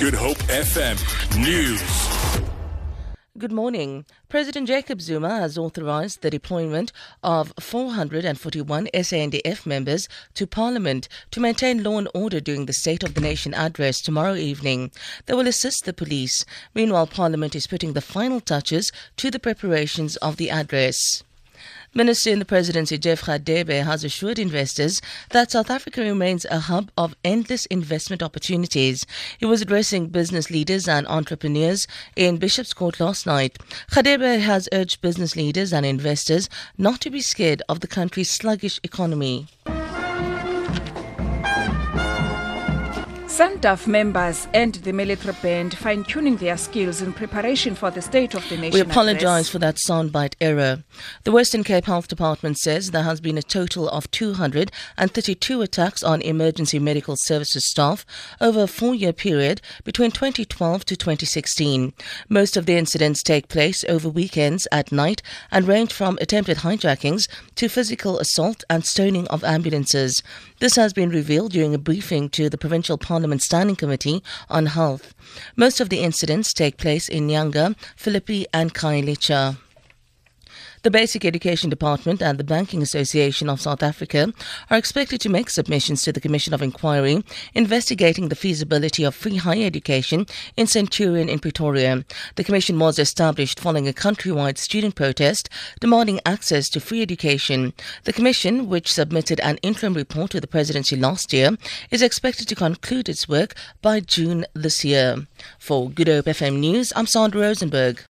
Good Hope FM News. Good morning. President Jacob Zuma has authorized the deployment of 441 SANDF members to Parliament to maintain law and order during the State of the Nation address tomorrow evening. They will assist the police. Meanwhile, Parliament is putting the final touches to the preparations of the address. Minister in the Presidency Jeff Radebe has assured investors that South Africa remains a hub of endless investment opportunities. He was addressing business leaders and entrepreneurs in Bishop's Court last night. Radebe has urged business leaders and investors not to be scared of the country's sluggish economy. SANDF members and the military band fine tuning their skills in preparation for the State of the Nation. We apologize for that soundbite error. The Western Cape Health Department says there has been a total of 232 attacks on emergency medical services staff over a four year period between 2012 to 2016. Most of the incidents take place over weekends at night and range from attempted hijackings to physical assault and stoning of ambulances. This has been revealed during a briefing to the Provincial Parliament Standing Committee on Health. Most of the incidents take place in Nyanga, Philippi, and Khayelitsha. The Basic Education Department and the Banking Association of South Africa are expected to make submissions to the Commission of Inquiry investigating the feasibility of free higher education in Centurion in Pretoria. The commission was established following a countrywide student protest demanding access to free education. The commission, which submitted an interim report to the presidency last year, is expected to conclude its work by June this year. For Good Hope FM News, I'm Sandra Rosenberg.